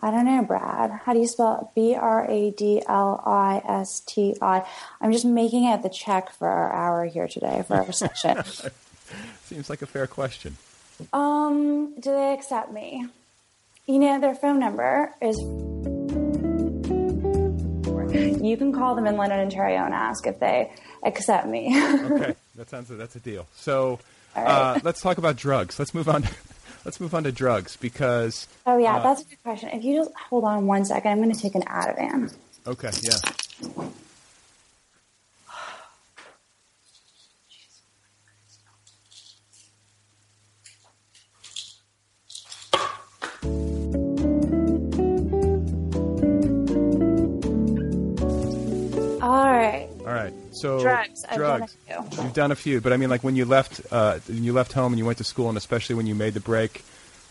I don't know, Brad. How do you spell it? B R A D L I S T I? I'm just making out the check for our hour here today for our session. Seems like a fair question. Um, do they accept me? You know, their phone number is. You can call them in London, Ontario, and ask if they accept me. Okay, that sounds that's a deal. So All uh, let's talk about drugs. Let's move on. Let's move on to drugs because. oh yeah, uh, that's a good question. If you just hold on one second, I'm going to take an Ativan. Okay. Yeah. Right. So Drugs. I've done a few. You've done a few, but I mean, like when you left, uh, when you left home and you went to school, and especially when you made the break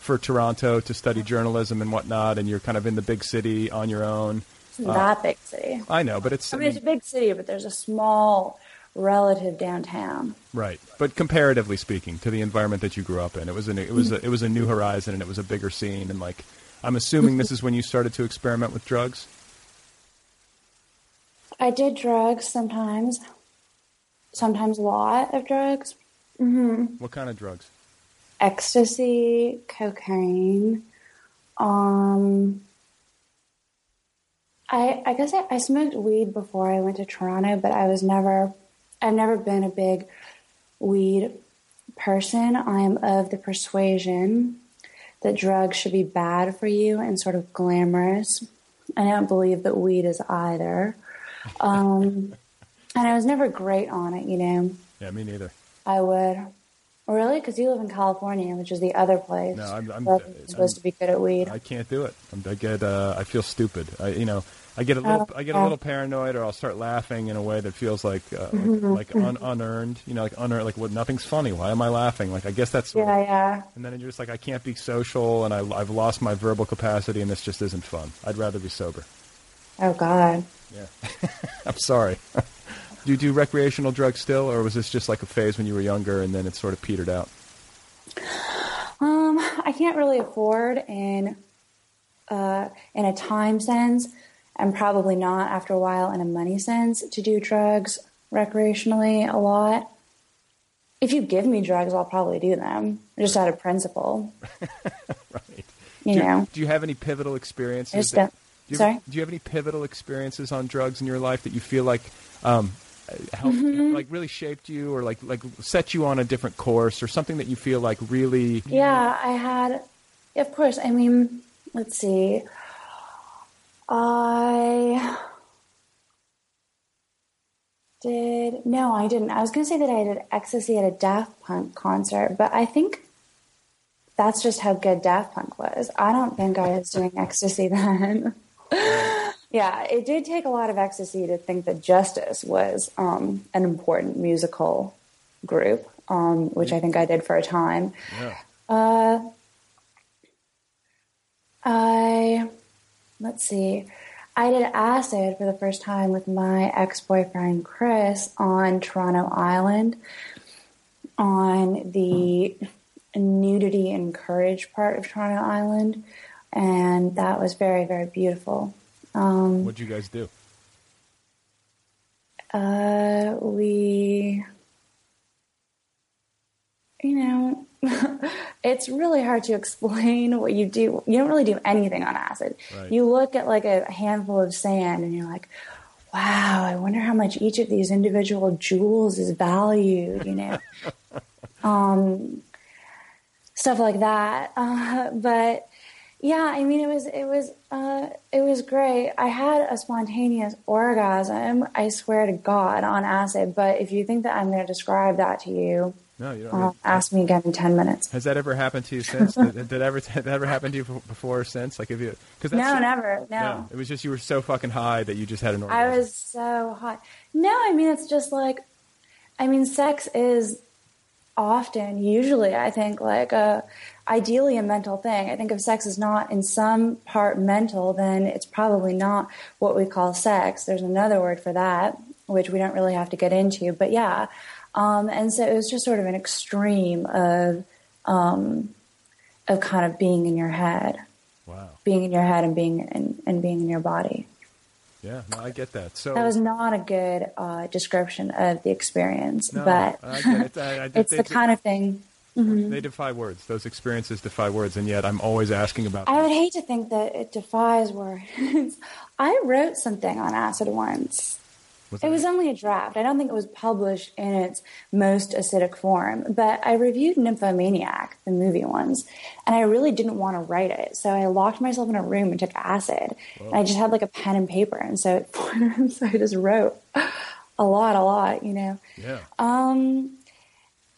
for Toronto to study journalism and whatnot, and you're kind of in the big city on your own. It's uh, that big city. I know, but it's. I mean, it's a big city, but there's a small relative downtown. Right, but comparatively speaking, to the environment that you grew up in, it was a new, it was a, it was a new horizon and it was a bigger scene. And like, I'm assuming this is when you started to experiment with drugs. I did drugs sometimes, sometimes a lot of drugs. hmm What kind of drugs? Ecstasy, cocaine. Um, I I guess I, I smoked weed before I went to Toronto, but I was never, I've never been a big weed person. I am of the persuasion that drugs should be bad for you and sort of glamorous. I don't believe that weed is either. Um, and I was never great on it, you know. Yeah, me neither. I would. Really? Because you live in California, which is the other place. No, I'm, I'm, you're supposed I'm- to be good at weed. I can't do it. I'm, I get uh, I feel stupid. I you know I get a little Oh, I get a little paranoid, or I'll start laughing in a way that feels like uh, like, like un, unearned. You know, like unearned. Like what? Nothing's funny. Why am I laughing? Like I guess that's yeah, of- yeah. And then you're just like I can't be social, and I, I've lost my verbal capacity, and this just isn't fun. I'd rather be sober. Oh, God. Yeah. I'm sorry. do you do recreational drugs still, or was this just like a phase when you were younger, and then it sort of petered out? Um, I can't really afford in uh, in a time sense, and probably not after a while in a money sense to do drugs recreationally a lot. If you give me drugs, I'll probably do them, just out of principle. right. You do, know. do you have any pivotal experiences? I just that- don't- do you, sorry? Do you have any pivotal experiences on drugs in your life that you feel like um, helped, Mhm. like really shaped you, or like like set you on a different course, or something that you feel like really? Yeah, I had, of course. I mean, let's see. I did, no, I didn't. I was going to say that I did ecstasy at a Daft Punk concert, but I think that's just how good Daft Punk was. I don't think I was doing ecstasy then. Yeah, it did take a lot of ecstasy to think that Justice was um, an important musical group, um, which I think I did for a time. Yeah. Uh, I let's see. I did acid for the first time with my ex-boyfriend Chris on Toronto Island on the nudity encouraged part of Toronto Island, and that was very very beautiful. Um, What'd you guys do? uh, we, you know, it's really hard to explain what you do. You don't really do anything on acid. Right. You look at like a handful of sand and you're like, wow, I wonder how much each of these individual jewels is valued, you know? um, stuff like that. Uh, but yeah, I mean, it was it was uh, it was great. I had a spontaneous orgasm. I swear to God, on acid. But if you think that I'm going to describe that to you, No, you don't. uh, ask me again in ten minutes. Has that ever happened to you since? did, did ever did that ever happen to you before or since? Like, if you because No, never. No. it was just you were so fucking high that you just had an orgasm. I was so hot. No, I mean it's just like, I mean, sex is often, usually, I think like a ideally a mental thing. I think if sex is not in some part mental, then it's probably not what we call sex. There's another word for that, which we don't really have to get into. But yeah, um, and so it was just sort of an extreme of um, of kind of being in your head, Wow. being in your head and being in, and being in your body. Yeah, no, I get that. So That was not a good uh, description of the experience, No, but I get it. I- I- it's the kind of thing. Mhm. they defy words. Those experiences defy words, and yet I'm always asking about. I would hate to think that it defies words. I wrote something on acid once. Was it was only a draft. I don't think it was published in its most acidic form, but I reviewed Nymphomaniac, the movie ones, and I really didn't want to write it. So I locked myself in a room and took acid. And I just had like a pen and paper, and so, so I just wrote a lot, a lot, you know. Yeah. Um,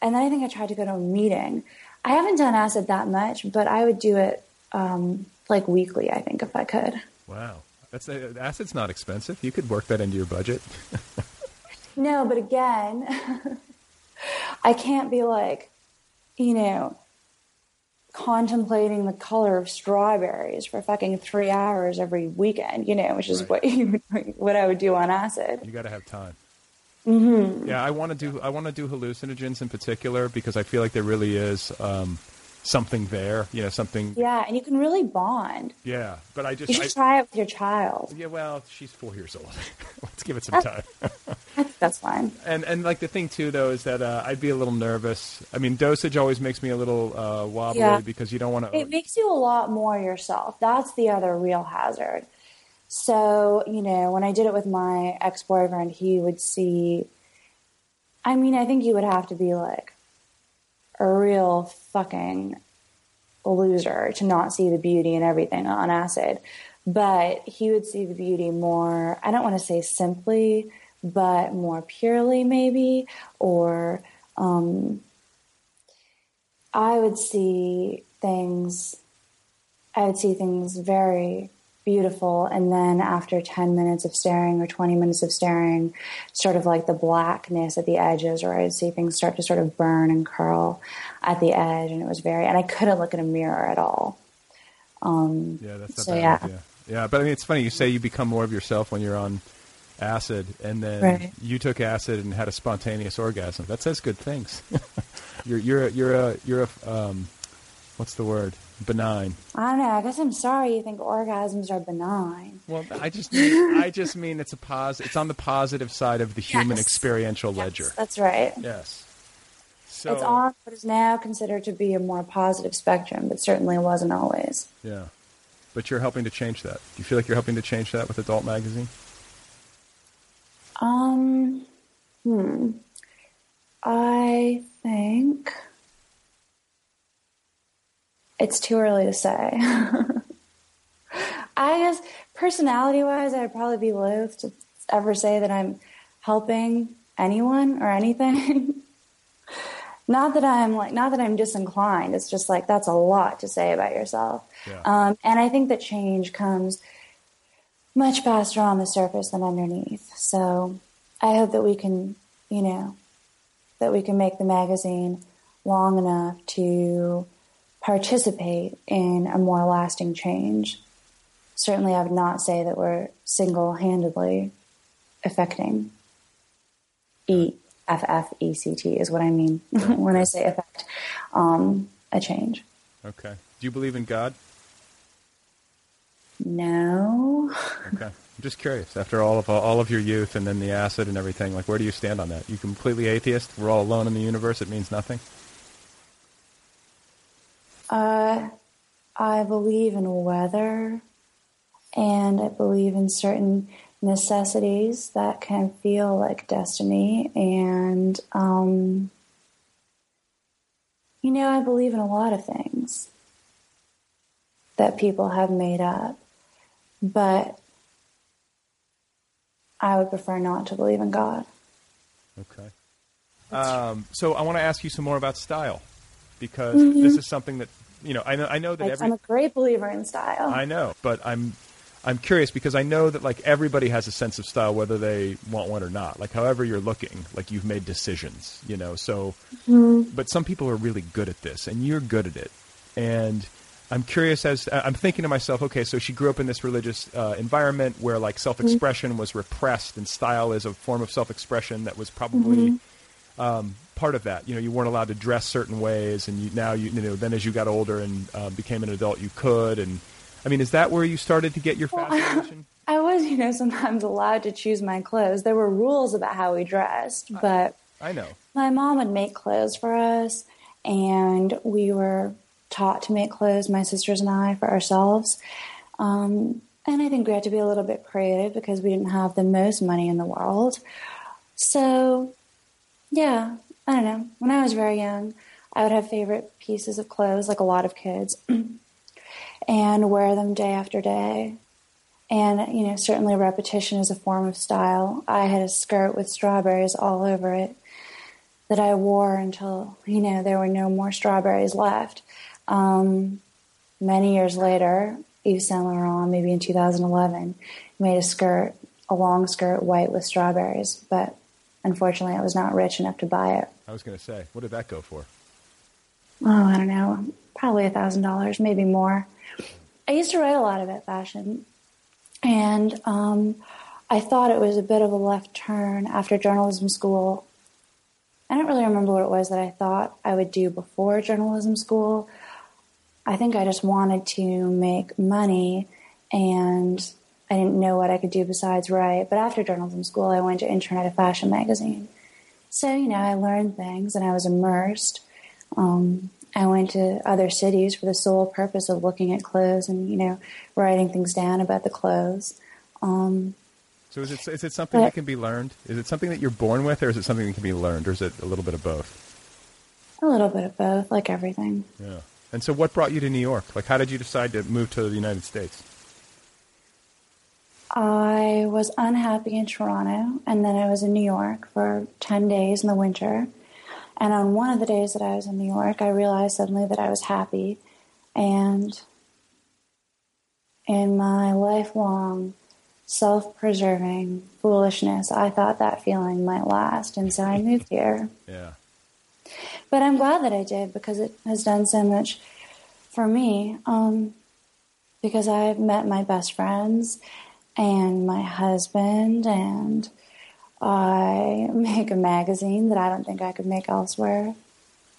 and then I think I tried to go to a meeting. I haven't done acid that much, but I would do it um, like weekly. I think if I could. Wow, that's uh, acid's not expensive. You could work that into your budget. No, but again, I can't be like, you know, contemplating the color of strawberries for fucking three hours every weekend. You know, which is what you, what I would do on acid. you got to have time. Mm-hmm. Yeah, I want to do I want to do hallucinogens in particular because I feel like there really is um, something there. You know, something. Yeah, and you can really bond. Yeah, but I just You should I, try it with your child. yeah. Well, she's four years old. Let's give it some Oh. time. That's fine. and and like the thing too though is that uh, I'd be a little nervous. I mean, dosage always makes me a little uh, wobbly Yeah. because you don't want to. It makes you a lot more yourself. That's the other real hazard. So, you know, when I did it with my ex boyfriend, he would see. I mean, I think you would have to be like a real fucking loser to not see the beauty in everything on acid. But he would see the beauty more, I don't want to say simply, but more purely, maybe, or um, I would see things, I would see things very beautiful. And then after 10 minutes of staring or 20 minutes of staring, sort of like the blackness at the edges, or I would see things start to sort of burn and curl at the edge. And it was very, and I couldn't look in a mirror at all. Um, Yeah, that's so bad yeah. idea. Yeah, but I mean, it's funny. You say you become more of yourself when you're on acid, and then Right. you took acid and had a spontaneous orgasm. That says good things. you're you're a, you're a you're a um, what's the word? Benign. I don't know. I guess I'm sorry you think orgasms are benign. Well, I just mean, I just mean it's a pos. It's on the positive side of the human Yes. experiential ledger. That's right. Yes. So it's on what is now considered to be a more positive spectrum, but certainly wasn't always. yeah, but you're helping to change that. Do you feel like you're helping to change that with Adult Magazine? Um, hmm. I think it's too early to say. I guess personality wise, I'd probably be loath to ever say that I'm helping anyone or anything. not that I'm like, not that I'm disinclined. It's just like that's a lot to say about yourself. Yeah. Um, and I think that change comes much faster on the surface than underneath. So I hope that we can, you know, that we can make the magazine long enough to participate in a more lasting change. Certainly, I would not say that we're single handedly affecting E F F E C T is what I mean when I say affect um, a change. Okay. Do you believe in God? No. Okay. I'm just curious. After all of all of your youth and then the acid and everything, like where do you stand on that? You completely atheist? We're all alone in the universe. It means nothing. Uh, I believe in weather, and I believe in certain necessities that can feel like destiny. And, um, you know, I believe in a lot of things that people have made up, but I would prefer not to believe in God. Okay. Um, so I want to ask you some more about style because Mhm. this is something that you know. I know. I know that every. I'm a great believer in style. I know, but I'm I'm curious because I know that like everybody has a sense of style whether they want one or not. Like however you're looking, like you've made decisions, you know. So Mhm. but some people are really good at this and you're good at it. And I'm curious as I'm thinking to myself, okay, so she grew up in this religious uh, environment where like self-expression was repressed and style is a form of self-expression that was probably Mhm. um, part of that. You know, you weren't allowed to dress certain ways, and you, now you, you know. Then as you got older and uh, became an adult, you could. And I mean, is that where you started to get your fascination? I was, you know, sometimes allowed to choose my clothes. There were rules about how we dressed, but I know. my mom would make clothes for us, and we were taught to make clothes, my sisters and I, for ourselves. Um, and I think we had to be a little bit creative because we didn't have the most money in the world. So, yeah, I don't know. When I was very young, I would have favorite pieces of clothes, like a lot of kids, and wear them day after day. And, you know, certainly repetition is a form of style. I had a skirt with strawberries all over it that I wore until, you know, there were no more strawberries left. Um, many years later, Yves Saint Laurent, maybe in 2011, made a skirt, a long skirt, white with strawberries. But unfortunately, I was not rich enough to buy it. I was going to say, what did that go for? Oh, I don't know, probably a thousand dollars, maybe more. I used to write a lot about fashion, and um, I thought it was a bit of a left turn after journalism school. I don't really remember what it was that I thought I would do before journalism school. I think I just wanted to make money and I didn't know what I could do besides write. But after journalism school, I went to intern at a fashion magazine. So, you know, I learned things and I was immersed. Um, I went to other cities for the sole purpose of looking at clothes and, you know, writing things down about the clothes. Um, so is it, is it something that can be learned? Is it something that you're born with or is it something that can be learned or is it a little bit of both? A little bit of both, like everything. Yeah. And so what brought you to New York? Like how did you decide to move to the United States? I was unhappy in Toronto and then I was in New York for 10 days in the winter. And on one of the days that I was in New York, I realized suddenly that I was happy. And in my lifelong self preserving foolishness, I thought that feeling might last. And so I moved here. Yeah. But I'm glad that I did because it has done so much for me. Um, because I've met my best friends and my husband, and I make a magazine that I don't think I could make elsewhere.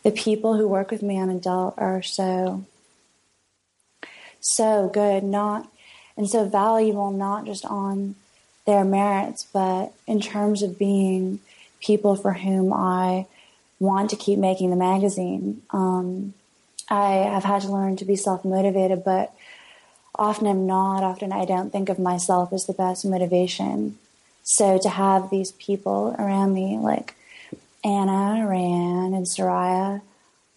The people who work with me on adult are so, so good, not and so valuable, not just on their merits, but in terms of being people for whom I want to keep making the magazine. Um, I have had to learn to be self motivated, but often I'm not. Often I don't think of myself as the best motivation. So to have these people around me, like Anna, Rand, and Soraya,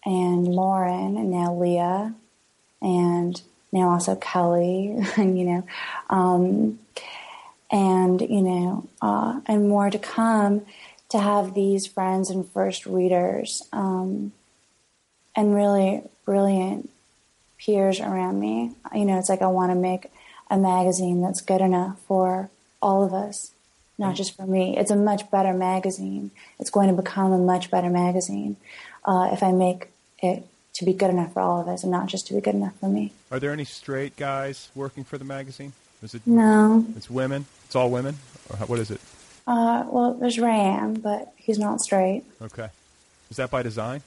and Lauren, and now Leah, and now also Kelly, and you know, um, and you know, uh, and more to come. To have these friends and first readers, um, and really brilliant peers around me. You know, it's like I want to make a magazine that's good enough for all of us, not just for me. It's a much better magazine. It's going to become a much better magazine uh, if I make it to be good enough for all of us and not just to be good enough for me. Are there any straight guys working for the magazine? Is it no? It's women. It's all women. Or what is it? Uh, well, there's Ram, but he's not straight. Okay. Is that by design?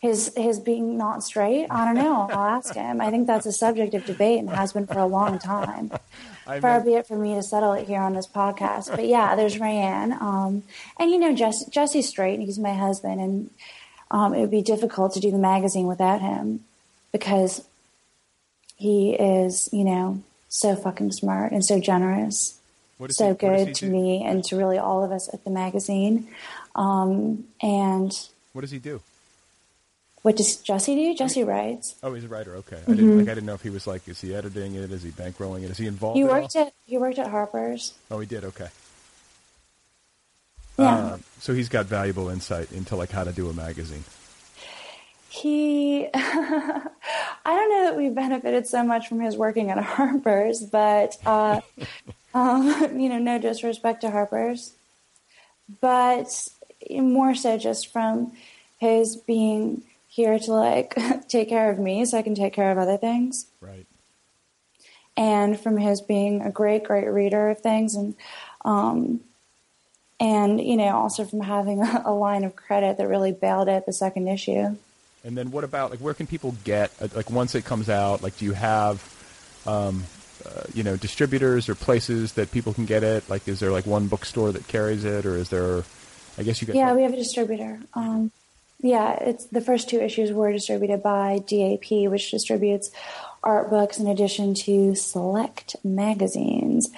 His his being not straight. I don't know. I'll ask him. I think that's a subject of debate and has been for a long time. I Far be it for me to settle it here on this podcast. But yeah, there's Rayanne. Um, and you know, Jesse, Jesse's straight, and he's my husband, and um, it would be difficult to do the magazine without him because he is, you know, so fucking smart and so generous, so he, good to do? me and to really all of us at the magazine. Um, and what does he do? What does Jesse do? Jesse writes. Oh, he's a writer. Okay, mm-hmm. I didn't like. I didn't know if he was like, is he editing it? Is he bankrolling it? Is he involved? He at worked all? at he worked at Harper's. Oh, he did. Okay. Yeah. Uh, so he's got valuable insight into like how to do a magazine. He, I don't know that we benefited so much from his working at Harper's, but uh, um, you know, no disrespect to Harper's, but more so just from his being here to like take care of me so I can take care of other things. Right. And from his being a great, great reader of things and, um, and, you know, also from having a, a line of credit that really bailed at the second issue. And then what about, like, where can people get, uh, like, once it comes out, like, do you have, um, uh, you know, distributors or places that people can get it? Like, is there, like, one bookstore that carries it, or is there, I guess you get... Yeah, we have a distributor. Um, yeah, it's the first two issues were distributed by DAP, which distributes art books in addition to select magazines.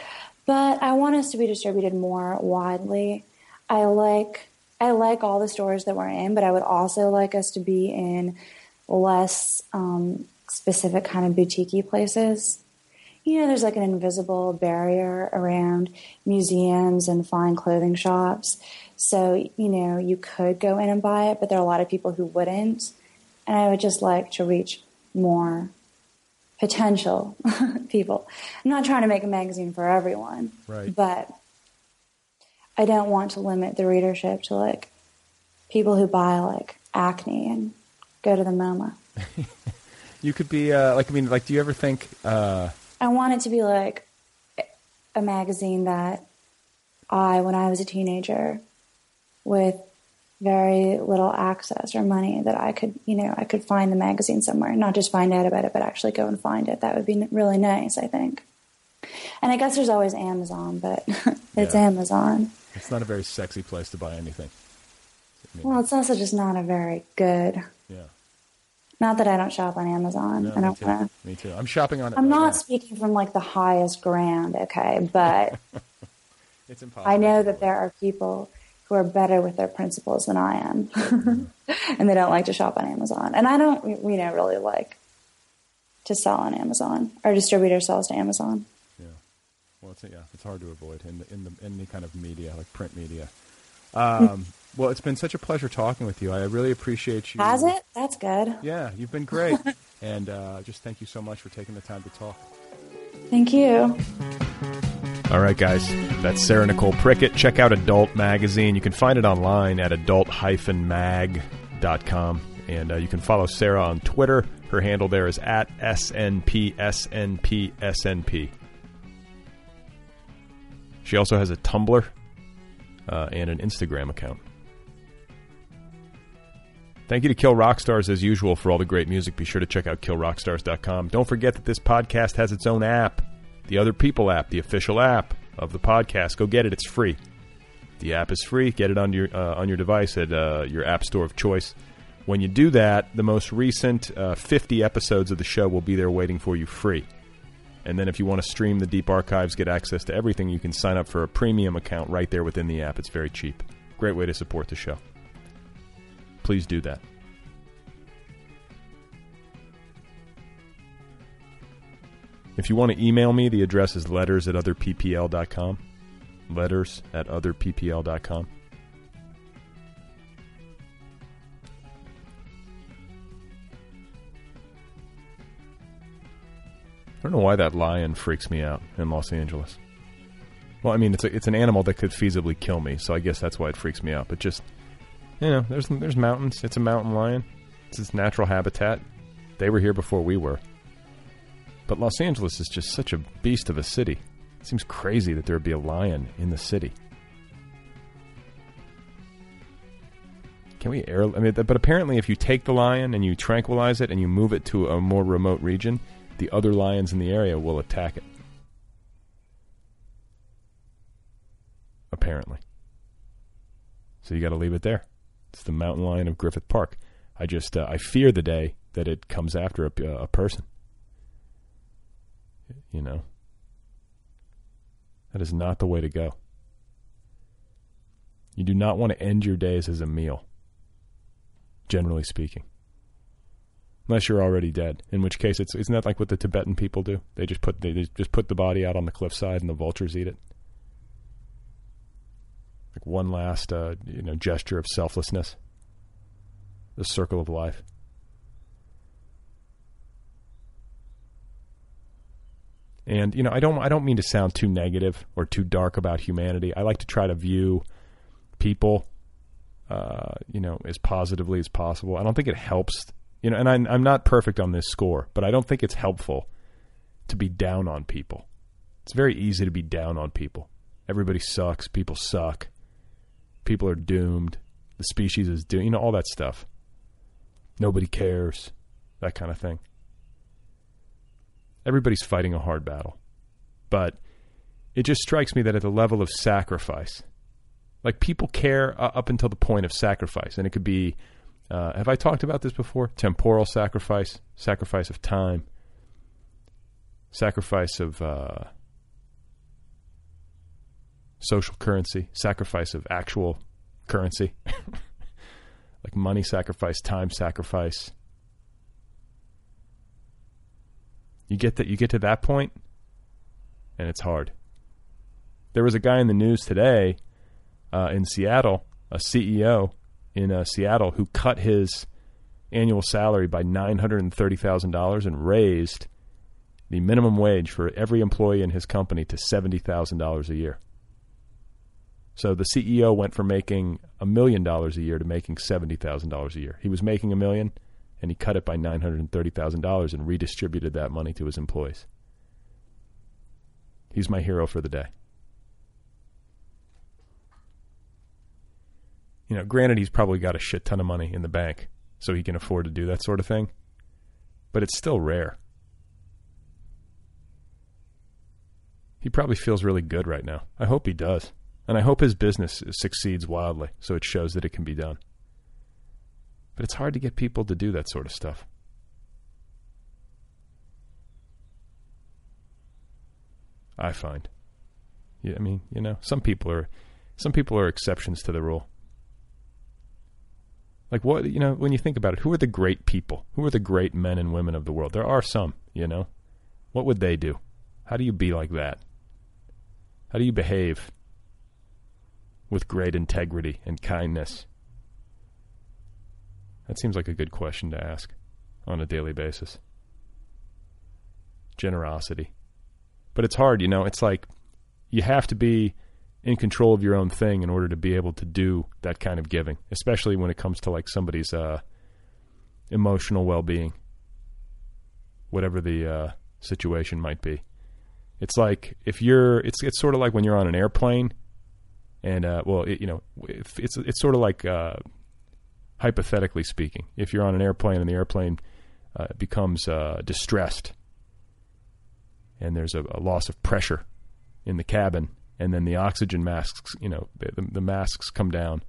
But I want us to be distributed more widely. I like I like all the stores that we're in, but I would also like us to be in less um, specific kind of boutique places. You know, there's like an invisible barrier around museums and fine clothing shops. So, you know, you could go in and buy it, but there are a lot of people who wouldn't. And I would just like to reach more potential people. I'm not trying to make a magazine for everyone, right. but I don't want to limit the readership to like people who buy like Acne and go to the MoMA. you could be uh, like, I mean, like, do you ever think? Uh... I want it to be like a magazine that I, when I was a teenager, with very little access or money, that I could, you know, I could find the magazine somewhere, not just find out about it, but actually go and find it. That would be really nice, I think. And I guess there's always Amazon, but it's Yeah. Amazon. It's not a very sexy place to buy anything. Well, it's also just not a very good. Yeah. Not that I don't shop on Amazon. No, I don't too. want to. Me too. I'm shopping on. I'm right not now. speaking from like the highest ground, okay, but It's impossible. I know that there are people who are better with their principles than I am, and they don't like to shop on Amazon. And I don't, you know, really like to sell on Amazon. Our distributor sells to Amazon. Yeah. Well, it's yeah, it's hard to avoid in the, in the in any kind of media like print media. Um, well, it's been such a pleasure talking with you. I really appreciate you. Has it? That's good. Yeah, you've been great, and uh, just thank you so much for taking the time to talk. Thank you. All right, guys, that's Sarah Nicole Prickett. Check out Adult Magazine. You can find it online at adult-mag.com. And uh, you can follow Sarah on Twitter. Her handle there is at SNPSNPSNP. She also has a Tumblr uh, and an Instagram account. Thank you to Kill Rock Stars as usual for all the great music. Be sure to check out killrockstars.com. Don't forget that this podcast has its own app, the Other People app, the official app of the podcast. Go get it; it's free. The app is free. Get it on your uh, on your device at uh, your app store of choice. When you do that, the most recent uh, 50 episodes of the show will be there waiting for you free. And then if you want to stream the deep archives, get access to everything, you can sign up for a premium account right there within the app. It's very cheap. Great way to support the show. Please do that. If you want to email me, the address is letters at otherppl.com. Letters at otherppl.com. I don't know why that lion freaks me out in Los Angeles. Well, I mean, it's a, it's an animal that could feasibly kill me, so I guess that's why it freaks me out. But just you know, there's there's mountains. It's a mountain lion. It's its natural habitat. They were here before we were. But Los Angeles is just such a beast of a city. It seems crazy that there would be a lion in the city. Can we air? I mean, but apparently, if you take the lion and you tranquilize it and you move it to a more remote region, the other lions in the area will attack it. Apparently. So you got to leave it there. It's the mountain lion of Griffith Park. I just uh, I fear the day that it comes after a, a person. You know, that is not the way to go. You do not want to end your days as a meal. Generally speaking, unless you're already dead, in which case it's isn't that like what the Tibetan people do? They just put they just put the body out on the cliffside and the vultures eat it like one last uh, you know gesture of selflessness. The circle of life. And you know i don't i don't mean to sound too negative or too dark about humanity. I like to try to view people uh, you know as positively as possible. I don't think it helps you know and I'm, I'm not perfect on this score but i don't think it's helpful to be down on people. It's very easy to be down on people. Everybody sucks. People suck people are doomed. The species is doomed. You know, all that stuff. Nobody cares. That kind of thing. Everybody's fighting a hard battle. But it just strikes me that at the level of sacrifice, like people care uh, up until the point of sacrifice. And it could be, uh, have I talked about this before? Temporal sacrifice, sacrifice of time, sacrifice of. Uh, social currency, sacrifice of actual currency, like money sacrifice, time sacrifice. You get that you get to that point, and it's hard. There was a guy in the news today uh, in Seattle, a CEO in uh, Seattle, who cut his annual salary by nine hundred and thirty thousand dollars and raised the minimum wage for every employee in his company to seventy thousand dollars a year. So the CEO went from making a million dollars a year to making seventy thousand dollars a year. He was making a million, and he cut it by nine hundred and thirty thousand dollars and redistributed that money to his employees. He's my hero for the day. You know, granted, he's probably got a shit ton of money in the bank, so he can afford to do that sort of thing. But it's still rare. He probably feels really good right now. I hope he does. And I hope his business succeeds wildly so it shows that it can be done. But it's hard to get people to do that sort of stuff. I find. Yeah, I mean, you know, some people are some people are exceptions to the rule. Like what, you know, when you think about it, who are the great people? Who are the great men and women of the world? There are some, you know. What would they do? How do you be like that? How do you behave with great integrity and kindness? That seems like a good question to ask on a daily basis. Generosity. But it's hard, you know. It's like you have to be in control of your own thing in order to be able to do that kind of giving, especially when it comes to like somebody's uh, emotional well-being, whatever the uh, situation might be. It's like if you're, it's it's sort of like when you're on an airplane, and uh, well, it, you know, it's it's sort of like uh, hypothetically speaking, if you're on an airplane and the airplane uh, becomes uh, distressed and there's a, a, loss of pressure in the cabin, and then the oxygen masks, you know, the, the masks come down.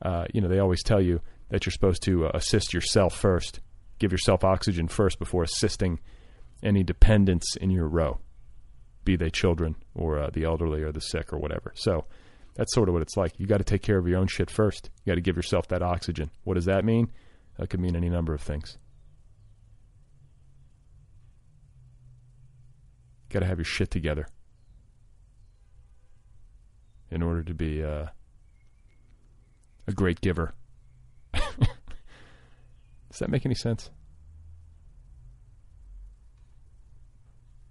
Uh, you know, they always tell you that you're supposed to uh, assist yourself first, give yourself oxygen first before assisting any dependents in your row, be they children or the elderly or the sick or whatever. So that's sort of what it's like. You got to take care of your own shit first. You got to give yourself that oxygen. What does that mean? That could mean any number of things. Got to have your shit together in order to be uh, a great giver. Does that make any sense?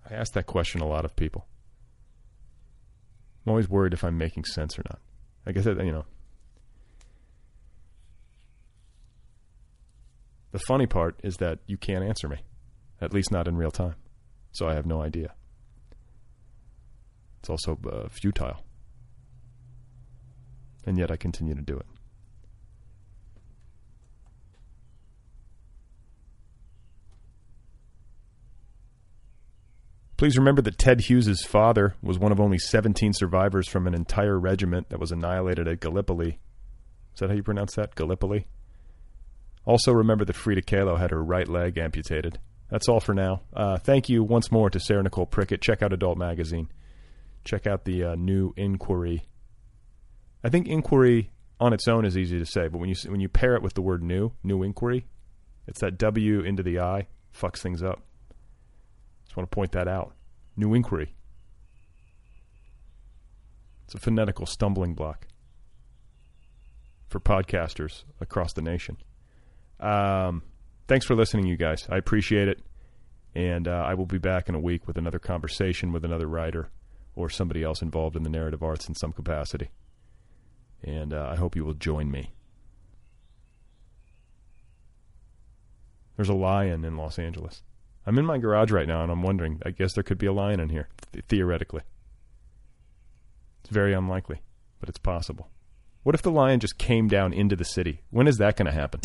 I ask that question a lot of people. I'm always worried if I'm making sense or not. I guess, you know. The funny part is that you can't answer me, at least not in real time. So I have no idea. It's also uh, futile. And yet I continue to do it. Please remember that Ted Hughes' father was one of only 17 survivors from an entire regiment that was annihilated at Gallipoli. Is that how you pronounce that? Gallipoli? Also, remember that Frida Kahlo had her right leg amputated. That's all for now. Uh, thank you once more to Sarah Nicole Prickett. Check out Adult Magazine. Check out the uh, new Inquiry. I think Inquiry on its own is easy to say, but when you when you pair it with the word new, New Inquiry, it's that W into the I fucks things up. Just want to point that out. New inquiry. It's a phonetical stumbling block for podcasters across the nation. Um, thanks for listening, you guys. I appreciate it. And uh, I will be back in a week with another conversation with another writer or somebody else involved in the narrative arts in some capacity. And uh, I hope you will join me. There's a lion in Los Angeles. I'm in my garage right now and I'm wondering, I guess there could be a lion in here, th- theoretically. It's very unlikely, but it's possible. What if the lion just came down into the city? When is that going to happen?